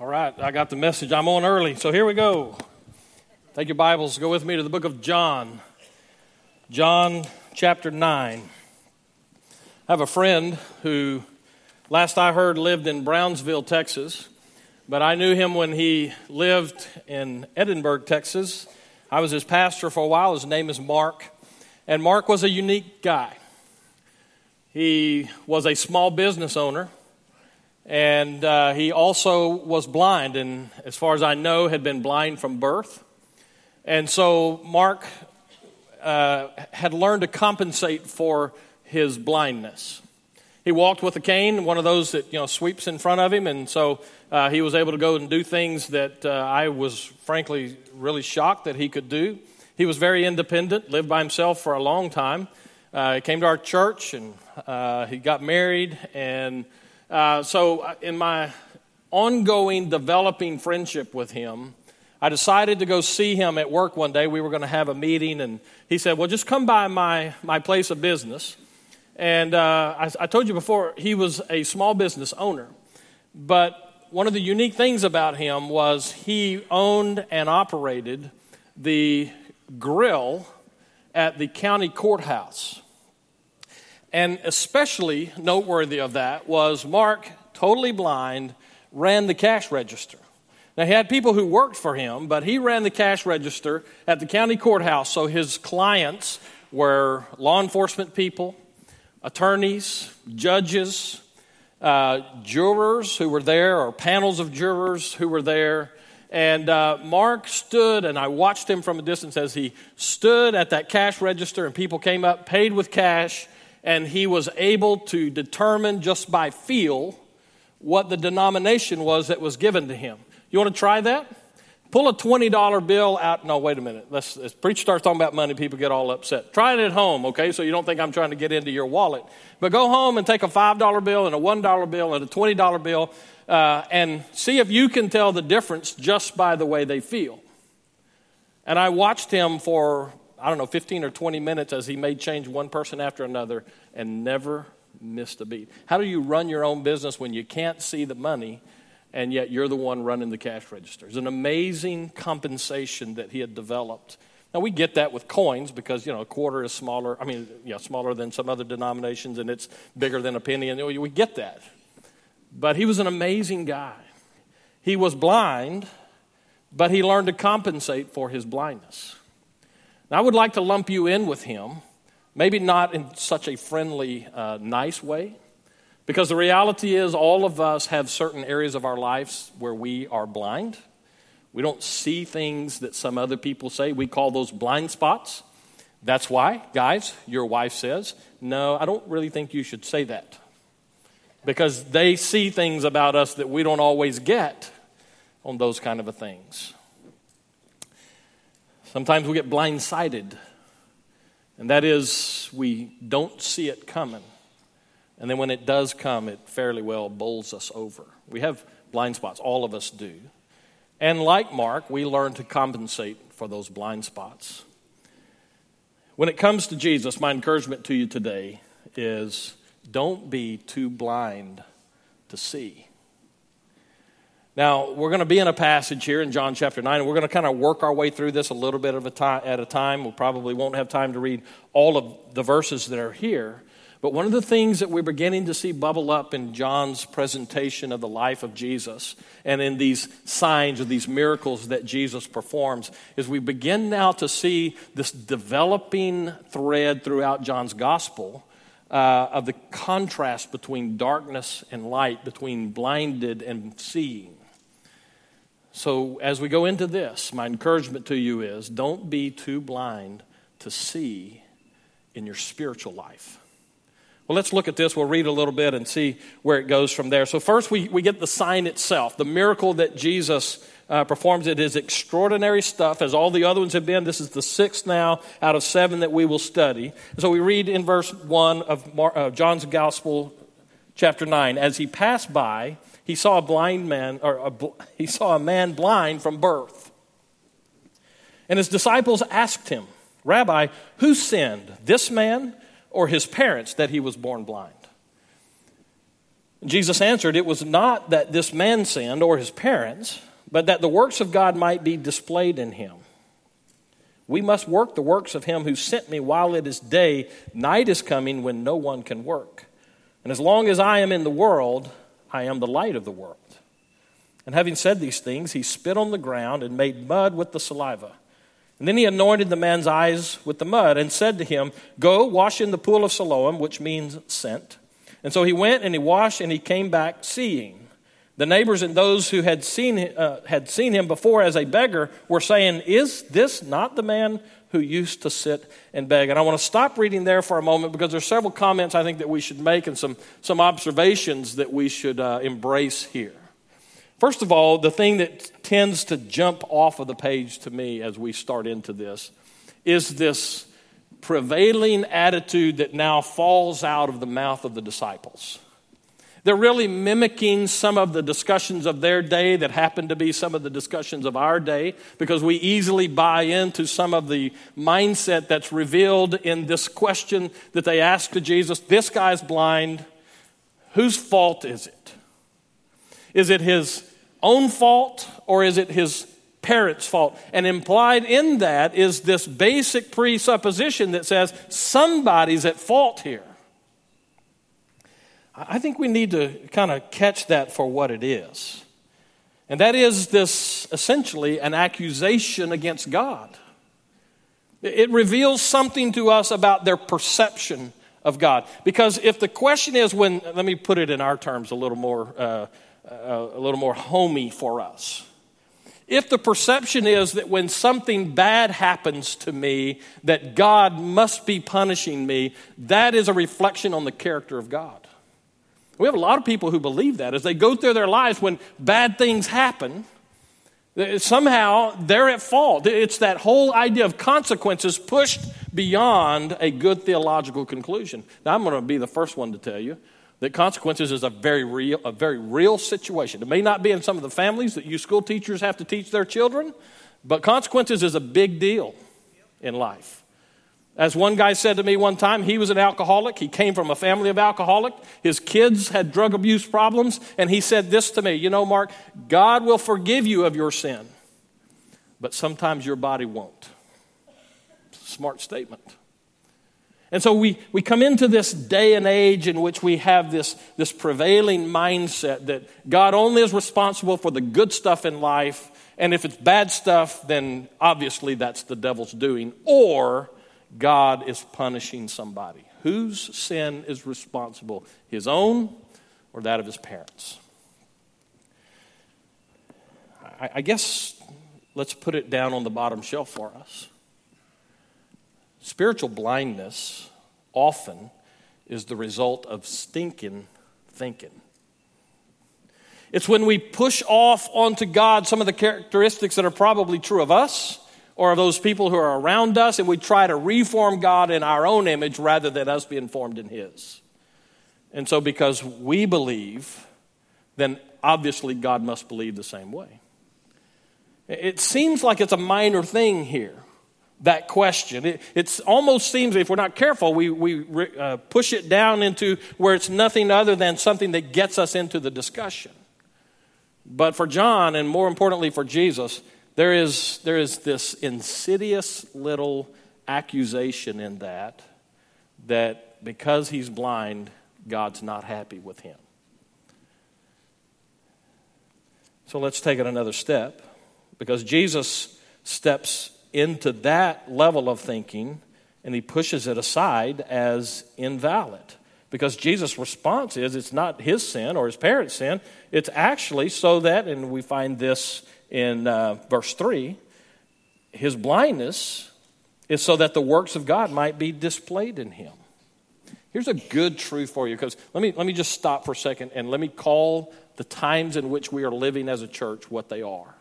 All right, I got the message. I'm on early, so here we go. Take your Bibles, go with me to the book of John. John chapter 9. I have a friend who, last I heard, lived in Brownsville, Texas, but I knew him when he lived in Edinburg, Texas. I was his pastor for a while. His name is Mark, and Mark was a unique guy. He was a small business owner and uh, he also was blind, and as far as I know, had been blind from birth. And so Mark uh, had learned to compensate for his blindness. He walked with a cane, one of those that you know sweeps in front of him, and so uh, he was able to go and do things that uh, I was frankly really shocked that he could do. He was very independent, lived by himself for a long time. Uh, he came to our church, and uh, he got married, and uh, so, uh, in my ongoing developing friendship with him, I decided to go see him at work one day. We were going to have a meeting, and he said, Well, just come by my, my place of business. And uh, I, I told you before, he was a small business owner. But one of the unique things about him was he owned and operated the grill at the county courthouse. And especially noteworthy of that was Mark, totally blind, ran the cash register. Now, he had people who worked for him, but he ran the cash register at the county courthouse, so his clients were law enforcement people, attorneys, judges, uh, jurors who were there, or panels of jurors who were there. And uh, Mark stood, and I watched him from a distance as he stood at that cash register, and people came up, paid with cash, and he was able to determine just by feel what the denomination was that was given to him. You want to try that? Pull a $20 bill out. No, wait a minute. Let's, as preacher starts talking about money, people get all upset. Try it at home, okay? So you don't think I'm trying to get into your wallet. But go home and take a $5 bill and a $1 bill and a $20 bill uh, and see if you can tell the difference just by the way they feel. And I watched him for I don't know, 15 or 20 minutes as he made change one person after another and never missed a beat. How do you run your own business when you can't see the money and yet you're the one running the cash register? It's an amazing compensation that he had developed. Now we get that with coins because you know a quarter is smaller. I mean, yeah, smaller than some other denominations, and it's bigger than a penny, and we get that. But he was an amazing guy. He was blind, but he learned to compensate for his blindness. I would like to lump you in with him, maybe not in such a friendly, uh, nice way, because the reality is all of us have certain areas of our lives where we are blind. We don't see things that some other people say. We call those blind spots. That's why, guys, your wife says, No, I don't really think you should say that. Because they see things about us that we don't always get on those kind of things. Sometimes we get blindsided, and that is we don't see it coming. And then when it does come, it fairly well bowls us over. We have blind spots, all of us do. And like Mark, we learn to compensate for those blind spots. When it comes to Jesus, my encouragement to you today is don't be too blind to see. Now, we're going to be in a passage here in John chapter 9, and we're going to kind of work our way through this a little bit of a time, at a time. We probably won't have time to read all of the verses that are here. But one of the things that we're beginning to see bubble up in John's presentation of the life of Jesus and in these signs or these miracles that Jesus performs is we begin now to see this developing thread throughout John's gospel uh, of the contrast between darkness and light, between blinded and seeing. So, as we go into this, my encouragement to you is don't be too blind to see in your spiritual life. Well, let's look at this. We'll read a little bit and see where it goes from there. So, first, we, we get the sign itself, the miracle that Jesus uh, performs. It is extraordinary stuff, as all the other ones have been. This is the sixth now out of seven that we will study. So, we read in verse 1 of Mar- uh, John's Gospel, chapter 9 As he passed by, he saw a blind man, or a, he saw a man blind from birth. And his disciples asked him, Rabbi, who sinned, this man or his parents, that he was born blind? Jesus answered, It was not that this man sinned or his parents, but that the works of God might be displayed in him. We must work the works of him who sent me while it is day. Night is coming when no one can work. And as long as I am in the world, I am the light of the world. And having said these things, he spit on the ground and made mud with the saliva. And then he anointed the man's eyes with the mud and said to him, Go, wash in the pool of Siloam, which means sent. And so he went and he washed and he came back seeing. The neighbors and those who had seen, uh, had seen him before as a beggar were saying, Is this not the man who used to sit and beg? And I want to stop reading there for a moment because there's several comments I think that we should make and some, some observations that we should uh, embrace here. First of all, the thing that tends to jump off of the page to me as we start into this is this prevailing attitude that now falls out of the mouth of the disciples. They're really mimicking some of the discussions of their day that happen to be some of the discussions of our day because we easily buy into some of the mindset that's revealed in this question that they ask to Jesus This guy's blind. Whose fault is it? Is it his own fault or is it his parents' fault? And implied in that is this basic presupposition that says somebody's at fault here. I think we need to kind of catch that for what it is. And that is this essentially an accusation against God. It reveals something to us about their perception of God. Because if the question is when, let me put it in our terms a little more, uh, uh, a little more homey for us. If the perception is that when something bad happens to me, that God must be punishing me, that is a reflection on the character of God. We have a lot of people who believe that as they go through their lives when bad things happen, somehow they're at fault. It's that whole idea of consequences pushed beyond a good theological conclusion. Now, I'm going to be the first one to tell you that consequences is a very real, a very real situation. It may not be in some of the families that you school teachers have to teach their children, but consequences is a big deal in life. As one guy said to me one time, he was an alcoholic. He came from a family of alcoholics. His kids had drug abuse problems. And he said this to me You know, Mark, God will forgive you of your sin, but sometimes your body won't. Smart statement. And so we, we come into this day and age in which we have this, this prevailing mindset that God only is responsible for the good stuff in life. And if it's bad stuff, then obviously that's the devil's doing. Or God is punishing somebody. Whose sin is responsible? His own or that of his parents? I, I guess let's put it down on the bottom shelf for us. Spiritual blindness often is the result of stinking thinking. It's when we push off onto God some of the characteristics that are probably true of us or of those people who are around us, and we try to reform God in our own image rather than us being formed in His. And so, because we believe, then obviously God must believe the same way. It seems like it's a minor thing here, that question. It it's almost seems, if we're not careful, we, we uh, push it down into where it's nothing other than something that gets us into the discussion. But for John, and more importantly for Jesus, there is, there is this insidious little accusation in that, that because he's blind, God's not happy with him. So let's take it another step, because Jesus steps into that level of thinking and he pushes it aside as invalid. Because Jesus' response is it's not his sin or his parents' sin, it's actually so that, and we find this in uh, verse 3, his blindness is so that the works of God might be displayed in him. Here's a good truth for you because let me, let me just stop for a second and let me call the times in which we are living as a church what they are.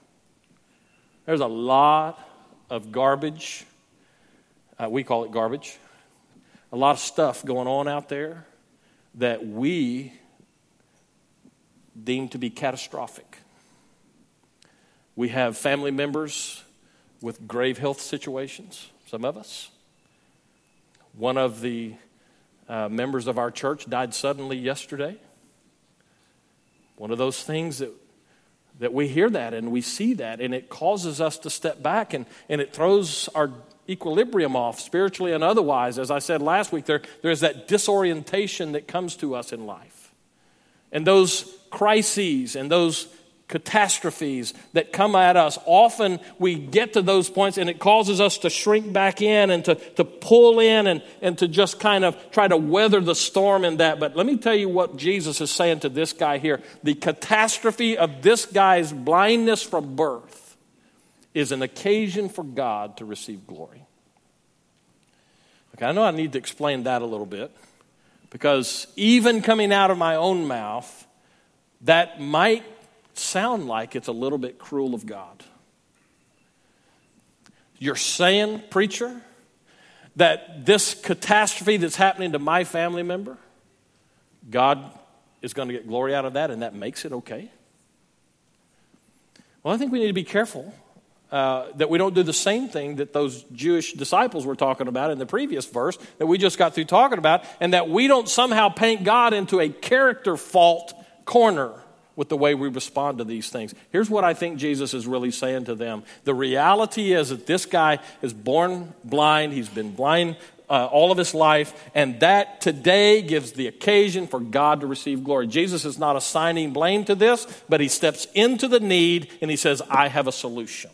There's a lot of garbage. Uh, we call it garbage. A lot of stuff going on out there that we deem to be catastrophic. We have family members with grave health situations, some of us. One of the uh, members of our church died suddenly yesterday. one of those things that, that we hear that and we see that, and it causes us to step back and, and it throws our equilibrium off spiritually and otherwise. As I said last week, there, there's that disorientation that comes to us in life. And those crises and those catastrophes that come at us, often we get to those points and it causes us to shrink back in and to, to pull in and, and to just kind of try to weather the storm in that. But let me tell you what Jesus is saying to this guy here. The catastrophe of this guy's blindness from birth is an occasion for God to receive glory. Okay, I know I need to explain that a little bit because even coming out of my own mouth, that might sound like it's a little bit cruel of God. You're saying, preacher, that this catastrophe that's happening to my family member, God is going to get glory out of that, and that makes it okay? Well, I think we need to be careful uh, that we don't do the same thing that those Jewish disciples were talking about in the previous verse that we just got through talking about, and that we don't somehow paint God into a character fault corner with the way we respond to these things. Here's what I think Jesus is really saying to them The reality is that this guy is born blind, he's been blind uh, all of his life, and that today gives the occasion for God to receive glory. Jesus is not assigning blame to this, but he steps into the need and he says, I have a solution.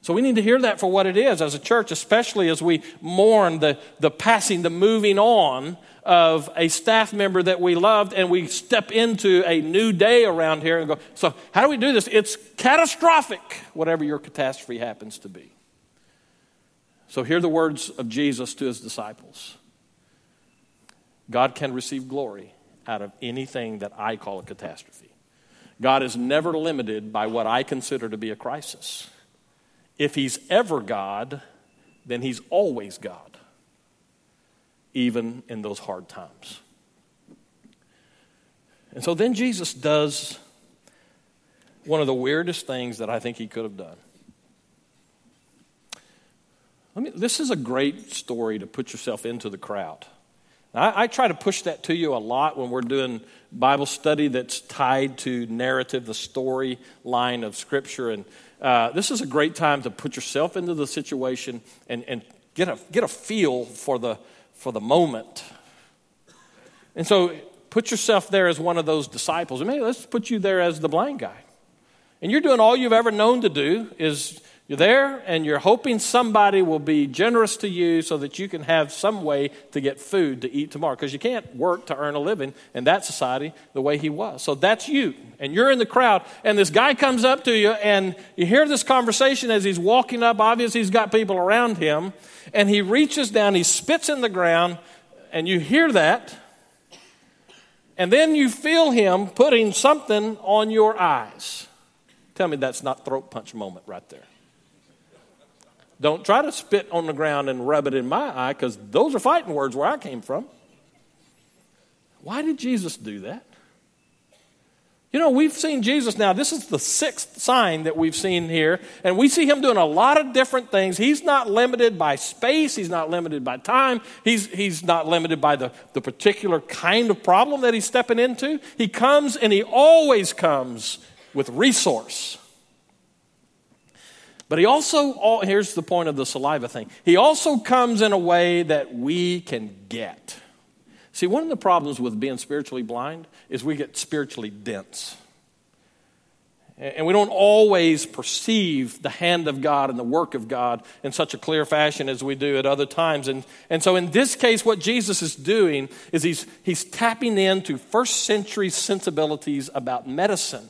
So we need to hear that for what it is as a church, especially as we mourn the, the passing, the moving on of a staff member that we loved, and we step into a new day around here and go, So, how do we do this? It's catastrophic, whatever your catastrophe happens to be. So, hear the words of Jesus to his disciples God can receive glory out of anything that I call a catastrophe. God is never limited by what I consider to be a crisis. If he's ever God, then he's always God even in those hard times. And so then Jesus does one of the weirdest things that I think he could have done. Mean, this is a great story to put yourself into the crowd. I, I, try to push that to you a lot when we're doing Bible study that's tied to narrative, the story line of Scripture. And uh, this is a great time to put yourself into the situation and, and get, a, get a feel for the, for the moment. And so put yourself there as one of those disciples. And maybe let's put you there as the blind guy. And you're doing all you've ever known to do is you're there and you're hoping somebody will be generous to you so that you can have some way to get food to eat tomorrow. Because you can't work to earn a living in that society the way he was. So that's you. And you're in the crowd. And this guy comes up to you and you hear this conversation as he's walking up. Obviously, he's got people around him. And he reaches down, he spits in the ground, and you hear that. And then you feel him putting something on your eyes. Tell me that's not throat punch moment right there. Don't try to spit on the ground and rub it in my eye because those are fighting words where I came from. Why did Jesus do that? You know, we've seen Jesus now. This is the sixth sign that we've seen here. And we see him doing a lot of different things. He's not limited by space, he's not limited by time, he's, he's not limited by the, the particular kind of problem that he's stepping into. He comes and he always comes with resource. But he also, here's the point of the saliva thing, he also comes in a way that we can get. See, one of the problems with being spiritually blind is we get spiritually dense. And we don't always perceive the hand of God and the work of God in such a clear fashion as we do at other times. And, and so, in this case, what Jesus is doing is he's, he's tapping into first century sensibilities about medicine.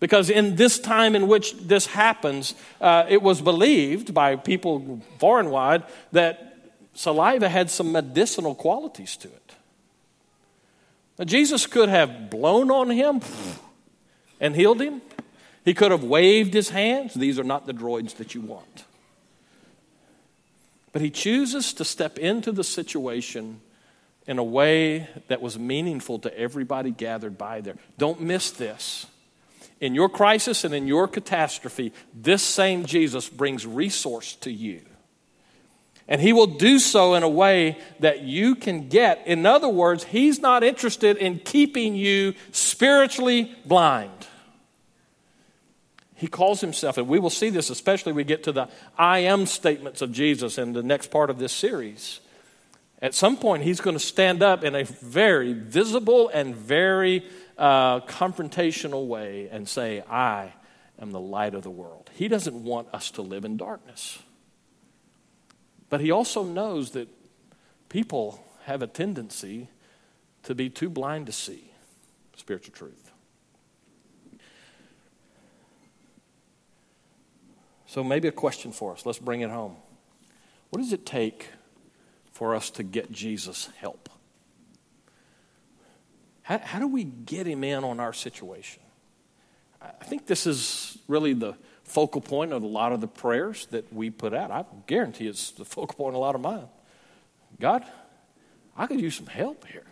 Because in this time in which this happens, uh, it was believed by people far and wide that saliva had some medicinal qualities to it. Now, Jesus could have blown on him and healed him. He could have waved his hands. These are not the droids that you want. But he chooses to step into the situation in a way that was meaningful to everybody gathered by there. Don't miss this in your crisis and in your catastrophe, this same Jesus brings resource to you. And he will do so in a way that you can get. In other words, he's not interested in keeping you spiritually blind. He calls himself, and we will see this especially we get to the I am statements of Jesus in the next part of this series. At some point, he's going to stand up in a very visible and very uh, confrontational way and say, I am the light of the world. He doesn't want us to live in darkness. But he also knows that people have a tendency to be too blind to see spiritual truth. So, maybe a question for us. Let's bring it home. What does it take for us to get Jesus help? How, how do we get him in on our situation? I think this is really the focal point of a lot of the prayers that we put out. I guarantee it's the focal point of a lot of mine. God, I could use some help here.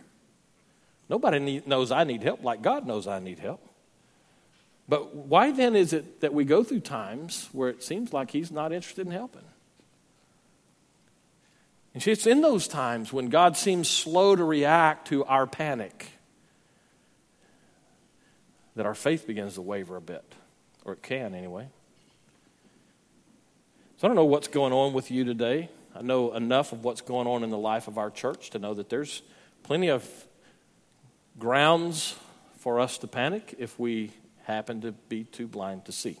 Nobody need, knows I need help like God knows I need help. But why then is it that we go through times where it seems like He's not interested in helping? And see, it's in those times when God seems slow to react to our panic that our faith begins to waver a bit, or it can anyway. So I don't know what's going on with you today. I know enough of what's going on in the life of our church to know that there's plenty of grounds for us to panic if we happen to be too blind to see.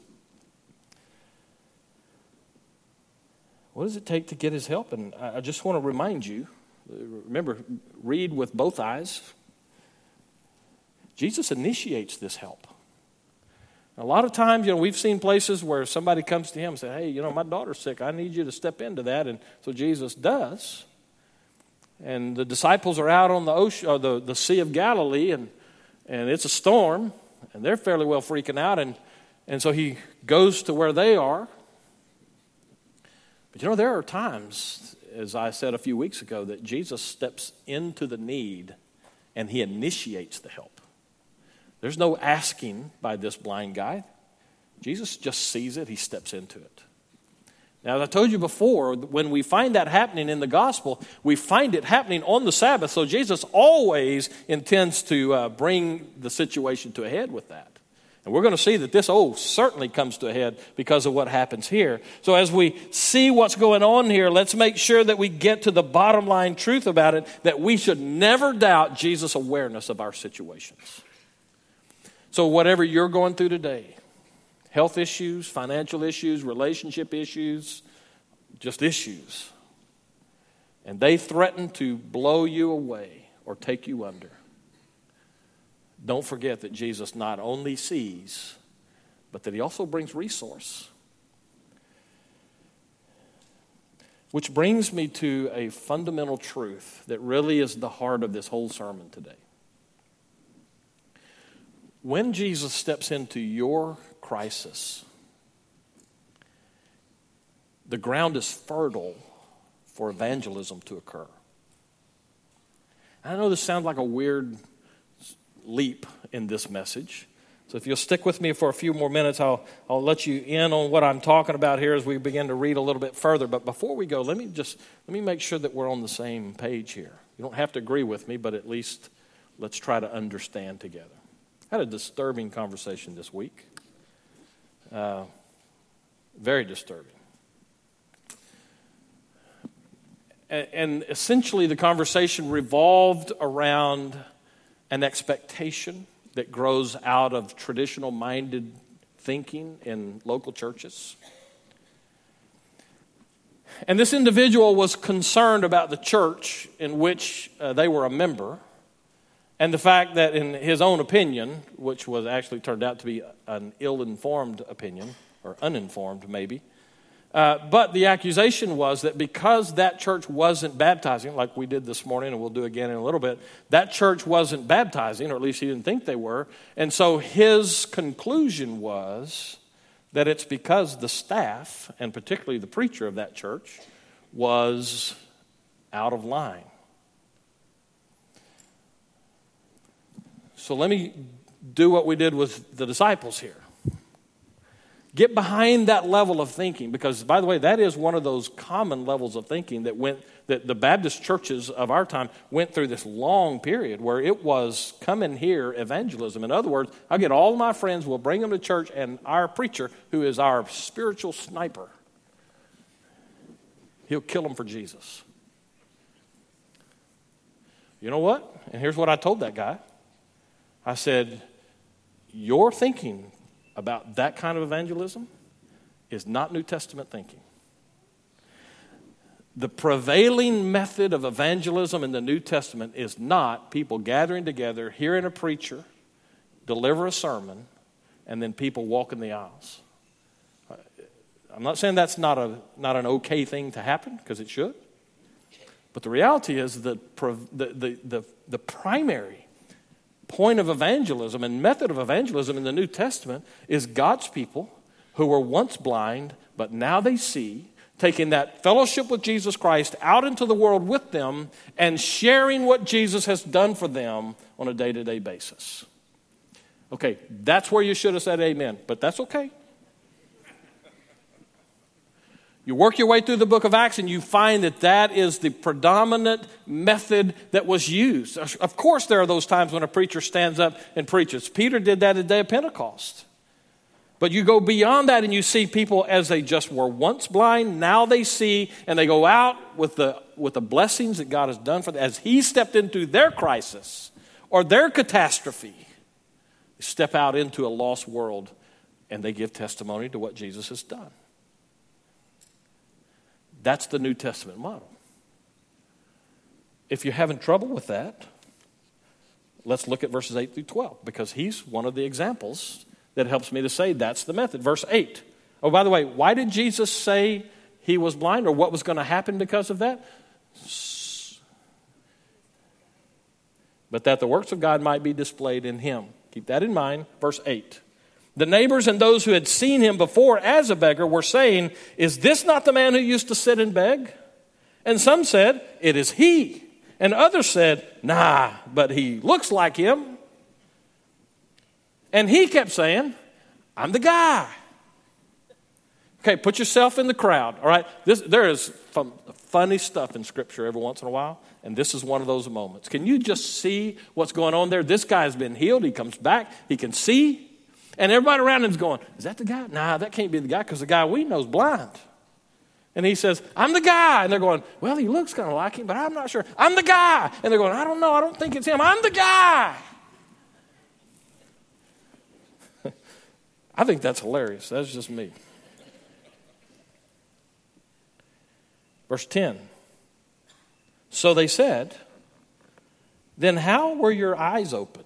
What does it take to get his help? And I just want to remind you remember, read with both eyes. Jesus initiates this help. A lot of times, you know, we've seen places where somebody comes to him and says, Hey, you know, my daughter's sick. I need you to step into that. And so Jesus does. And the disciples are out on the ocean, or uh, the, the Sea of Galilee, and, and it's a storm, and they're fairly well freaking out. And, and so he goes to where they are. But you know, there are times, as I said a few weeks ago, that Jesus steps into the need and he initiates the help. There's no asking by this blind guy. Jesus just sees it, he steps into it. Now, as I told you before, when we find that happening in the gospel, we find it happening on the Sabbath. So Jesus always intends to uh, bring the situation to a head with that. And we're going to see that this, oh, certainly comes to a head because of what happens here. So as we see what's going on here, let's make sure that we get to the bottom line truth about it that we should never doubt Jesus' awareness of our situations. So, whatever you're going through today health issues, financial issues, relationship issues, just issues and they threaten to blow you away or take you under, don't forget that Jesus not only sees, but that he also brings resource. Which brings me to a fundamental truth that really is the heart of this whole sermon today. When Jesus steps into your crisis, the ground is fertile for evangelism to occur. I know this sounds like a weird leap in this message. So if you'll stick with me for a few more minutes, I'll, I'll let you in on what I'm talking about here as we begin to read a little bit further. But before we go, let me just let me make sure that we're on the same page here. You don't have to agree with me, but at least let's try to understand together. Had a disturbing conversation this week. Uh, very disturbing. And, and essentially, the conversation revolved around an expectation that grows out of traditional minded thinking in local churches. And this individual was concerned about the church in which uh, they were a member and the fact that, in his own opinion, which was actually turned out to be an ill informed opinion, or uninformed maybe, uh, but the accusation was that because that church wasn't baptizing, like we did this morning, and we'll do again in a little bit, that church wasn't baptizing, or at least he didn't think they were. And so his conclusion was that it's because the staff, and particularly the preacher of that church, was out of line. So let me do what we did with the disciples here. Get behind that level of thinking because, by the way, that is one of those common levels of thinking that went that the Baptist churches of our time went through this long period where it was come in here evangelism. In other words, I'll get all my friends, we'll bring them to church, and our preacher, who is our spiritual sniper, he'll kill them for Jesus. You know what? And here's what I told that guy I said, Your thinking about that kind of evangelism is not New Testament thinking. The prevailing method of evangelism in the New Testament is not people gathering together, hearing a preacher deliver a sermon, and then people walking the aisles. I'm not saying that's not, a, not an okay thing to happen, because it should. But the reality is that the, the, the, the primary point of evangelism and method of evangelism in the New Testament is God's people who were once blind, but now they see, taking that fellowship with Jesus Christ out into the world with them and sharing what Jesus has done for them on a day to day basis. Okay, that's where you should have said amen, but that's okay. You work your way through the book of Acts and you find that that is the predominant method that was used. Of course, there are those times when a preacher stands up and preaches. Peter did that at the day of Pentecost. But you go beyond that and you see people as they just were once blind, now they see, and they go out with the, with the blessings that God has done for them. As He stepped into their crisis or their catastrophe, they step out into a lost world and they give testimony to what Jesus has done. That's the New Testament model. If you're having trouble with that, let's look at verses 8 through 12 because he's one of the examples that helps me to say that's the method. Verse 8. Oh, by the way, why did Jesus say he was blind or what was going to happen because of that? But that the works of God might be displayed in him. Keep that in mind. Verse 8. The neighbors and those who had seen him before as a beggar were saying, Is this not the man who used to sit and beg? And some said, It is he. And others said, Nah, but he looks like him. And he kept saying, I'm the guy. Okay, put yourself in the crowd, all right? This, there is some funny stuff in Scripture every once in a while, and this is one of those moments. Can you just see what's going on there? This guy's been healed. He comes back. He can see. And everybody around him's going, Is that the guy? Nah, that can't be the guy because the guy we know is blind. And he says, I'm the guy. And they're going, Well, he looks kind of like him, but I'm not sure. I'm the guy. And they're going, I don't know. I don't think it's him. I'm the guy. I think that's hilarious. That's just me. Verse 10. So they said, Then how were your eyes opened?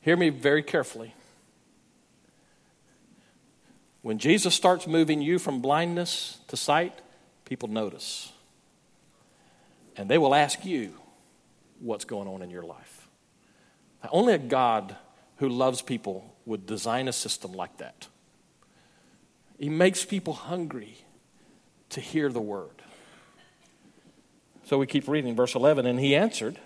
Hear me very carefully. When Jesus starts moving you from blindness to sight, people notice. And they will ask you what's going on in your life. Only a God who loves people would design a system like that. He makes people hungry to hear the word. So we keep reading verse 11. And he answered,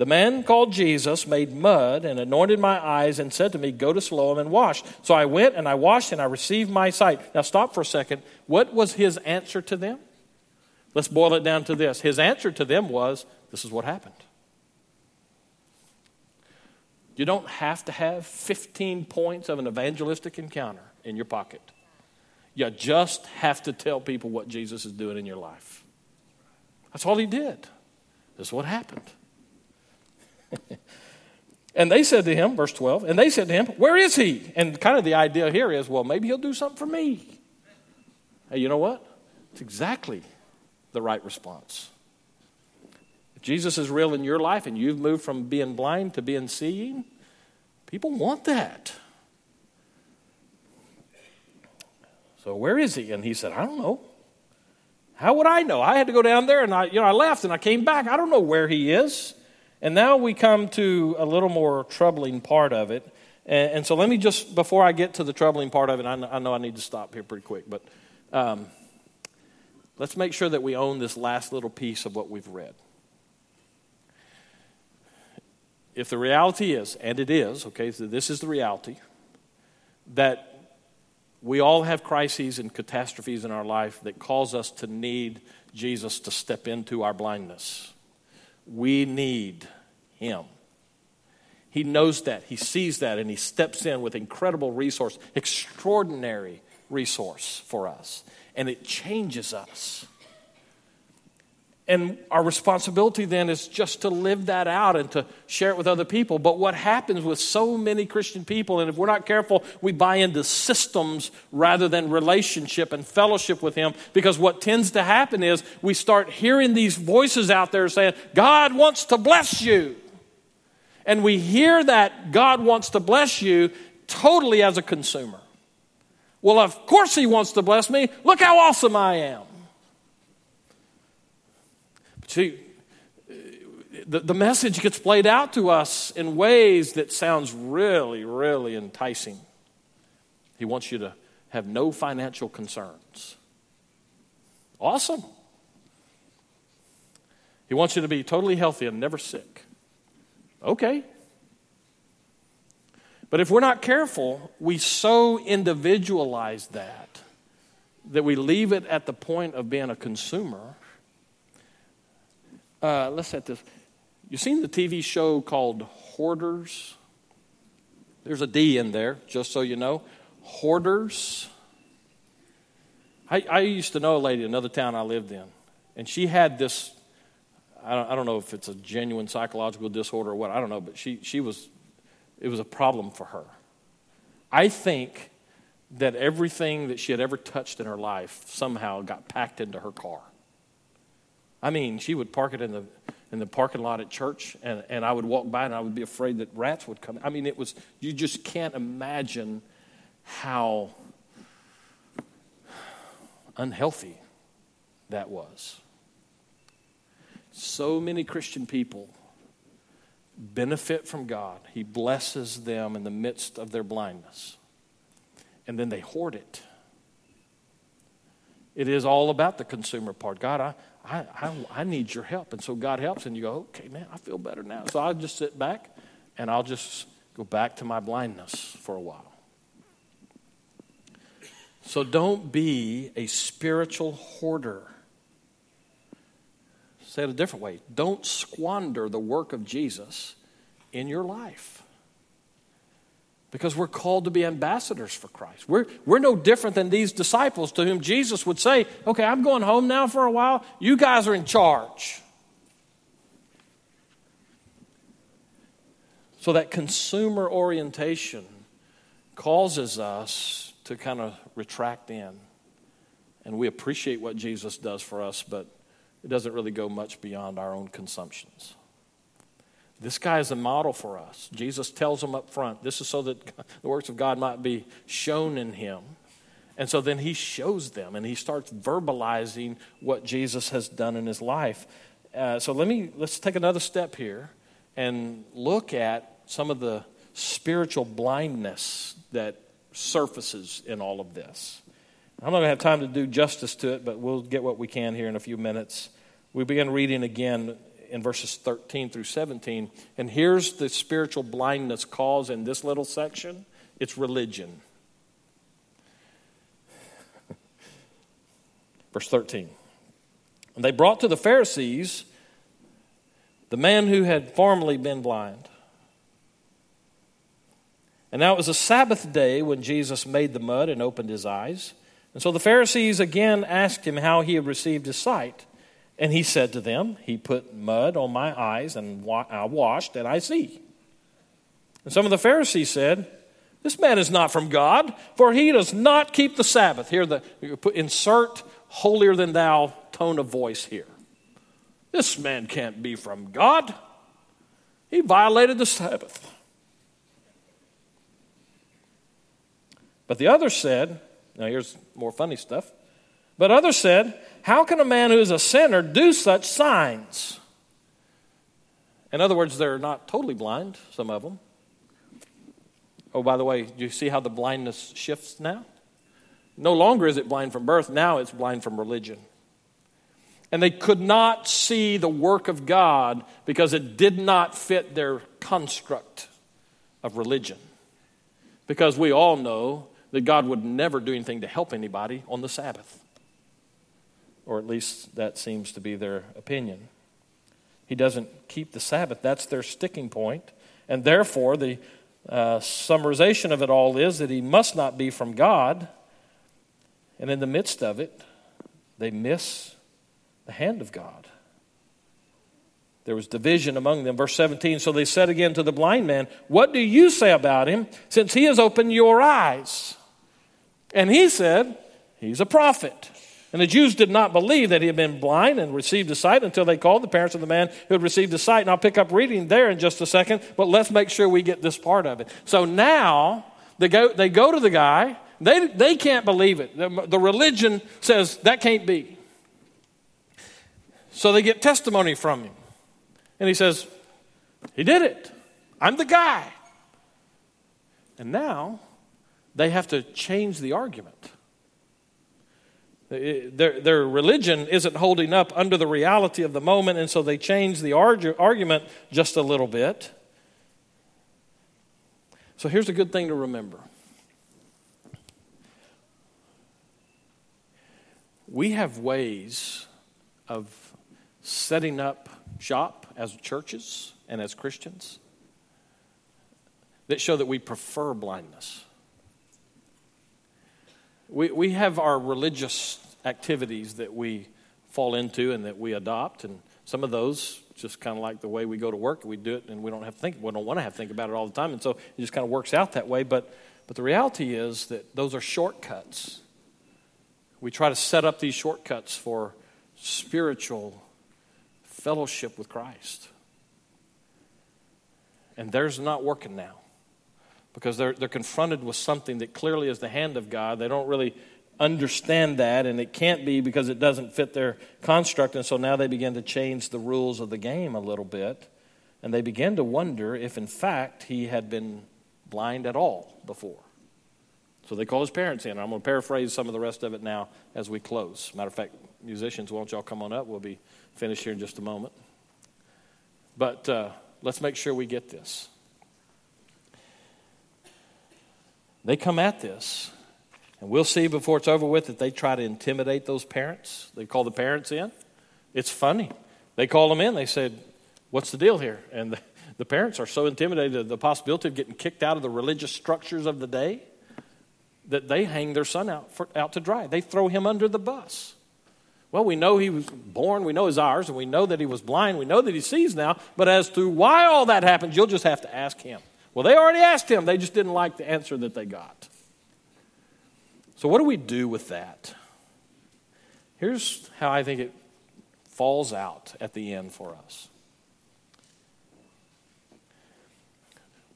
the man called Jesus made mud and anointed my eyes and said to me, Go to Siloam and wash. So I went and I washed and I received my sight. Now stop for a second. What was his answer to them? Let's boil it down to this. His answer to them was, This is what happened. You don't have to have 15 points of an evangelistic encounter in your pocket. You just have to tell people what Jesus is doing in your life. That's all he did. This is what happened. and they said to him, verse 12, and they said to him, Where is he? And kind of the idea here is, well, maybe he'll do something for me. Hey, you know what? It's exactly the right response. If Jesus is real in your life and you've moved from being blind to being seeing, people want that. So where is he? And he said, I don't know. How would I know? I had to go down there and I, you know, I left and I came back. I don't know where he is. And now we come to a little more troubling part of it. And, and so let me just, before I get to the troubling part of it, I, I know I need to stop here pretty quick, but um, let's make sure that we own this last little piece of what we've read. If the reality is, and it is, okay, so this is the reality, that We all have crises and catastrophes in our life that cause us to need Jesus to step into our blindness. We need Him. He knows that, He sees that, and He steps in with incredible resource, extraordinary resource for us. And it changes us. And our responsibility then is just to live that out and to share it with other people. But what happens with so many Christian people, and if we're not careful, we buy into systems rather than relationship and fellowship with Him. Because what tends to happen is we start hearing these voices out there saying, God wants to bless you. And we hear that God wants to bless you totally as a consumer. Well, of course He wants to bless me. Look how awesome I am. See, the, the message gets played out to us in ways that sounds really, really enticing. He wants you to have no financial concerns. Awesome. He wants you to be totally healthy and never sick. Okay. But if we're not careful, we so individualize that that we leave it at the point of being a consumer uh, let's set this. You seen the TV show called Hoarders? There's a D in there, just so you know. Hoarders. I, I used to know a lady in another town I lived in, and she had this. I don't, I don't know if it's a genuine psychological disorder or what. I don't know, but she, she was. It was a problem for her. I think that everything that she had ever touched in her life somehow got packed into her car. I mean, she would park it in the in the parking lot at church, and, and I would walk by and I would be afraid that rats would come. I mean, it was you just can't imagine how unhealthy that was. So many Christian people benefit from God. He blesses them in the midst of their blindness. And then they hoard it. It is all about the consumer part. God, I, I, I, I need your help. And so God helps, and you go, okay, man, I feel better now. So I'll just sit back and I'll just go back to my blindness for a while. So don't be a spiritual hoarder. Say it a different way. Don't squander the work of Jesus in your life because we're called to be ambassadors for Christ. We're, we're no different than these disciples to whom Jesus would say, Okay, I'm going home now for a while. You guys are in charge. So that consumer orientation causes us to kind of retract in. And we appreciate what Jesus does for us, but it doesn't really go much beyond our own consumptions. This guy is a model for us. Jesus tells him up front, this is so that the works of God might be shown in him. And so then he shows them and he starts verbalizing what Jesus has done in his life. Uh, so let me let's take another step here and look at some of the spiritual blindness that surfaces in all of this. I'm not going to have time to do justice to it, but we'll get what we can here in a few minutes. We begin reading again in verses 13 through 17. And here's the spiritual blindness cause in this little section it's religion. Verse 13. And they brought to the Pharisees the man who had formerly been blind. And now it was a Sabbath day when Jesus made the mud and opened his eyes. And so the Pharisees again asked him how he had received his sight. And he said to them, He put mud on my eyes, and I washed, and I see. And some of the Pharisees said, This man is not from God, for he does not keep the Sabbath. Here, the insert holier than thou tone of voice here. This man can't be from God. He violated the Sabbath. But the others said, now here's more funny stuff. But others said, How can a man who is a sinner do such signs? In other words, they're not totally blind, some of them. Oh, by the way, do you see how the blindness shifts now? No longer is it blind from birth, now it's blind from religion. And they could not see the work of God because it did not fit their construct of religion. Because we all know that God would never do anything to help anybody on the Sabbath. Or at least that seems to be their opinion. He doesn't keep the Sabbath, that's their sticking point. And therefore, the uh, summarization of it all is that he must not be from God. And in the midst of it, they miss the hand of God. There was division among them. Verse 17 So they said again to the blind man, What do you say about him, since he has opened your eyes? And he said, He's a prophet. And the Jews did not believe that he had been blind and received a sight until they called the parents of the man who had received the sight. And I'll pick up reading there in just a second, but let's make sure we get this part of it. So now they go, they go to the guy. They, they can't believe it. The, the religion says that can't be. So they get testimony from him. And he says, He did it. I'm the guy. And now they have to change the argument. Their, their religion isn't holding up under the reality of the moment, and so they change the argu- argument just a little bit. So here's a good thing to remember we have ways of setting up shop as churches and as Christians that show that we prefer blindness. We, we have our religious activities that we fall into and that we adopt, and some of those just kind of like the way we go to work, we do it and we don't have to think, we don't want to have to think about it all the time, and so it just kind of works out that way. But, but the reality is that those are shortcuts. We try to set up these shortcuts for spiritual fellowship with Christ. And theirs not working now because they're, they're confronted with something that clearly is the hand of God. They don't really understand that, and it can't be because it doesn't fit their construct. And so now they begin to change the rules of the game a little bit. And they begin to wonder if, in fact, he had been blind at all before. So they call his parents in. I'm going to paraphrase some of the rest of it now as we close. Matter of fact, musicians, won't y'all come on up? We'll be finished here in just a moment. But uh, let's make sure we get this. They come at this, and we'll see before it's over with that they try to intimidate those parents. They call the parents in. It's funny. They call them in. They said, What's the deal here? And the, the parents are so intimidated at the possibility of getting kicked out of the religious structures of the day that they hang their son out, for, out to dry. They throw him under the bus. Well, we know he was born, we know he's ours, and we know that he was blind, we know that he sees now, but as to why all that happened, you'll just have to ask him. Well, they already asked him, they just didn't like the answer that they got. So, what do we do with that? Here's how I think it falls out at the end for us.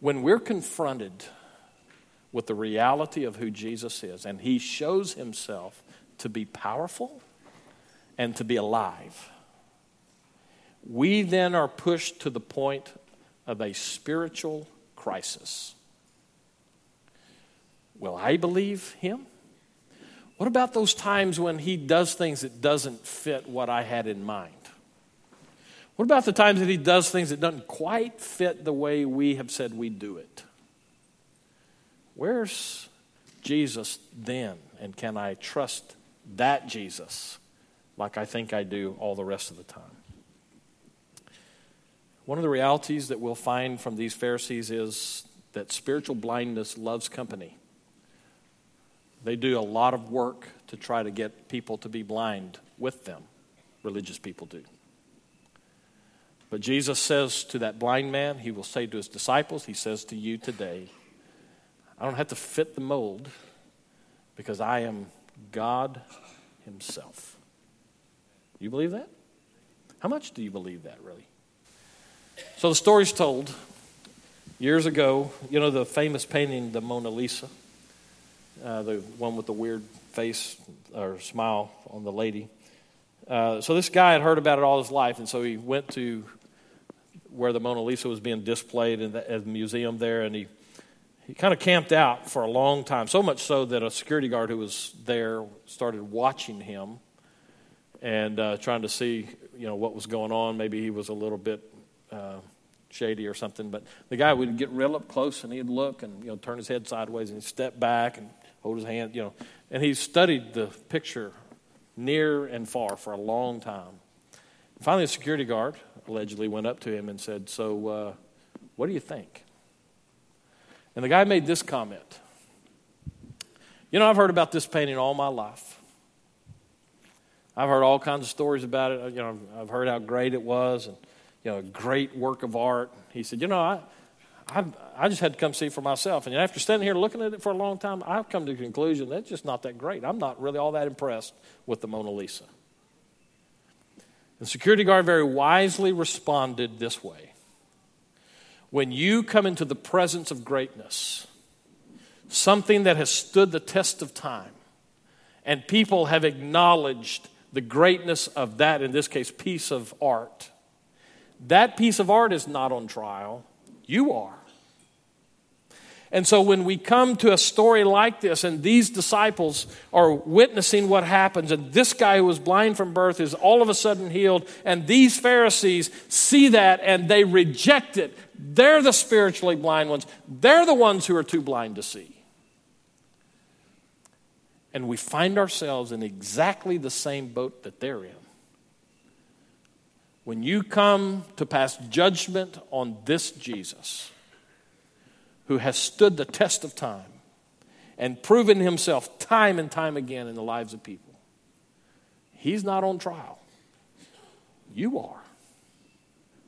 When we're confronted with the reality of who Jesus is, and he shows himself to be powerful and to be alive, we then are pushed to the point of a spiritual crisis. Will I believe him? What about those times when he does things that doesn't fit what I had in mind? What about the times that he does things that doesn't quite fit the way we have said we do it? Where's Jesus then? And can I trust that Jesus like I think I do all the rest of the time? One of the realities that we'll find from these Pharisees is that spiritual blindness loves company. They do a lot of work to try to get people to be blind with them, religious people do. But Jesus says to that blind man, He will say to His disciples, He says to you today, I don't have to fit the mold because I am God Himself. You believe that? How much do you believe that, really? So the story's told years ago. You know the famous painting, the Mona Lisa, uh, the one with the weird face or smile on the lady. Uh, so this guy had heard about it all his life, and so he went to where the Mona Lisa was being displayed in the, at the museum there, and he he kind of camped out for a long time, so much so that a security guard who was there started watching him and uh, trying to see, you know, what was going on. Maybe he was a little bit uh, shady or something. But the guy would get real up close and he'd look and you know turn his head sideways and he'd step back and hold his hand, you know. And he studied the picture near and far for a long time. Finally, a security guard allegedly went up to him and said, So, uh, what do you think? And the guy made this comment You know, I've heard about this painting all my life. I've heard all kinds of stories about it. You know, I've heard how great it was and, you know, a great work of art. He said, You know, I, I, I just had to come see for myself. And after standing here looking at it for a long time, I've come to the conclusion that's just not that great. I'm not really all that impressed with the Mona Lisa. The security guard very wisely responded this way When you come into the presence of greatness, something that has stood the test of time, and people have acknowledged the greatness of that, in this case, piece of art, that piece of art is not on trial. You are. And so when we come to a story like this, and these disciples are witnessing what happens, and this guy who was blind from birth is all of a sudden healed, and these Pharisees see that and they reject it. They're the spiritually blind ones, they're the ones who are too blind to see. And we find ourselves in exactly the same boat that they're in. When you come to pass judgment on this Jesus, who has stood the test of time and proven himself time and time again in the lives of people. He's not on trial. You are.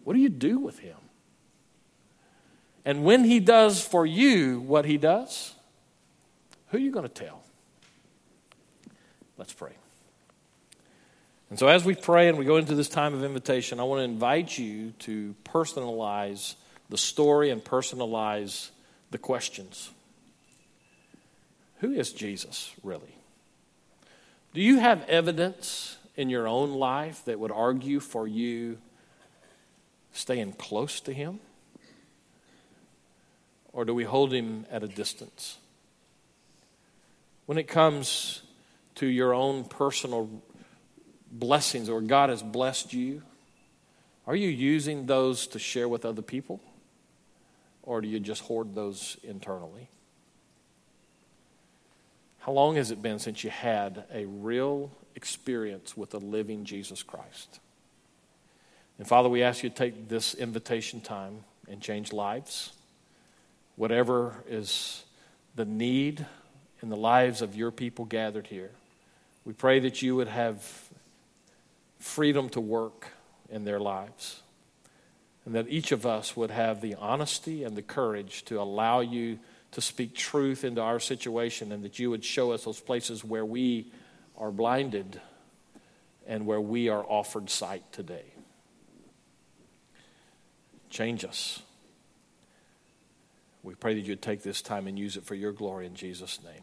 What do you do with him? And when he does for you what he does, who are you going to tell? Let's pray. And so, as we pray and we go into this time of invitation, I want to invite you to personalize the story and personalize the questions. Who is Jesus, really? Do you have evidence in your own life that would argue for you staying close to Him? Or do we hold Him at a distance? When it comes to your own personal blessings or God has blessed you, are you using those to share with other people? or do you just hoard those internally? How long has it been since you had a real experience with the living Jesus Christ? And Father, we ask you to take this invitation time and change lives. Whatever is the need in the lives of your people gathered here, we pray that you would have freedom to work in their lives and that each of us would have the honesty and the courage to allow you to speak truth into our situation and that you would show us those places where we are blinded and where we are offered sight today. Change us. We pray that you'd take this time and use it for your glory in Jesus' name.